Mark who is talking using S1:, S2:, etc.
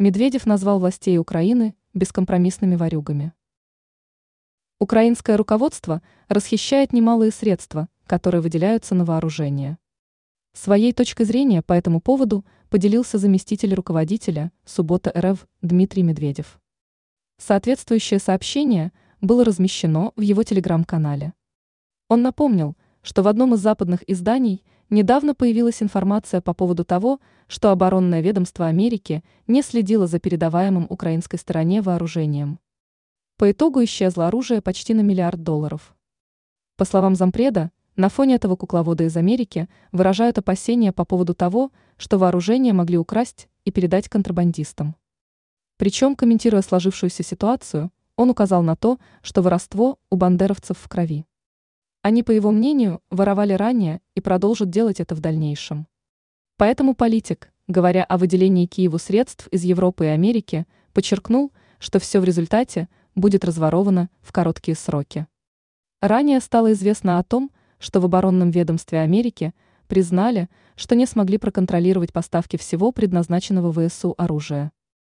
S1: Медведев назвал властей Украины бескомпромиссными ворюгами. Украинское руководство расхищает немалые средства, которые выделяются на вооружение. Своей точкой зрения по этому поводу поделился заместитель руководителя «Суббота РФ» Дмитрий Медведев. Соответствующее сообщение было размещено в его телеграм-канале. Он напомнил, что в одном из западных изданий недавно появилась информация по поводу того, что оборонное ведомство Америки не следило за передаваемым украинской стороне вооружением. По итогу исчезло оружие почти на миллиард долларов. По словам зампреда, на фоне этого кукловода из Америки выражают опасения по поводу того, что вооружение могли украсть и передать контрабандистам. Причем, комментируя сложившуюся ситуацию, он указал на то, что воровство у бандеровцев в крови. Они, по его мнению, воровали ранее и продолжат делать это в дальнейшем. Поэтому политик, говоря о выделении Киеву средств из Европы и Америки, подчеркнул, что все в результате будет разворовано в короткие сроки. Ранее стало известно о том, что в оборонном ведомстве Америки признали, что не смогли проконтролировать поставки всего предназначенного ВСУ оружия.